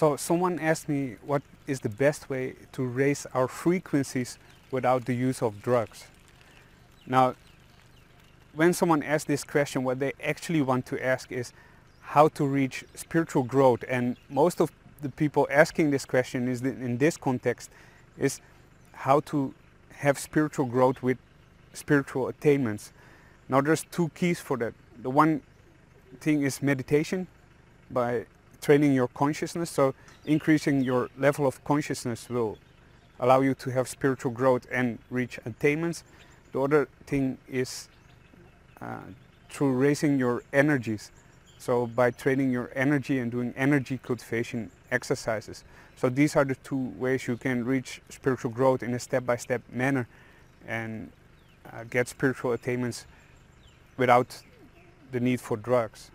So someone asked me what is the best way to raise our frequencies without the use of drugs. Now, when someone asks this question, what they actually want to ask is how to reach spiritual growth. And most of the people asking this question is in this context is how to have spiritual growth with spiritual attainments. Now there's two keys for that. The one thing is meditation by training your consciousness. So increasing your level of consciousness will allow you to have spiritual growth and reach attainments. The other thing is uh, through raising your energies. So by training your energy and doing energy cultivation exercises. So these are the two ways you can reach spiritual growth in a step-by-step -step manner and uh, get spiritual attainments without the need for drugs.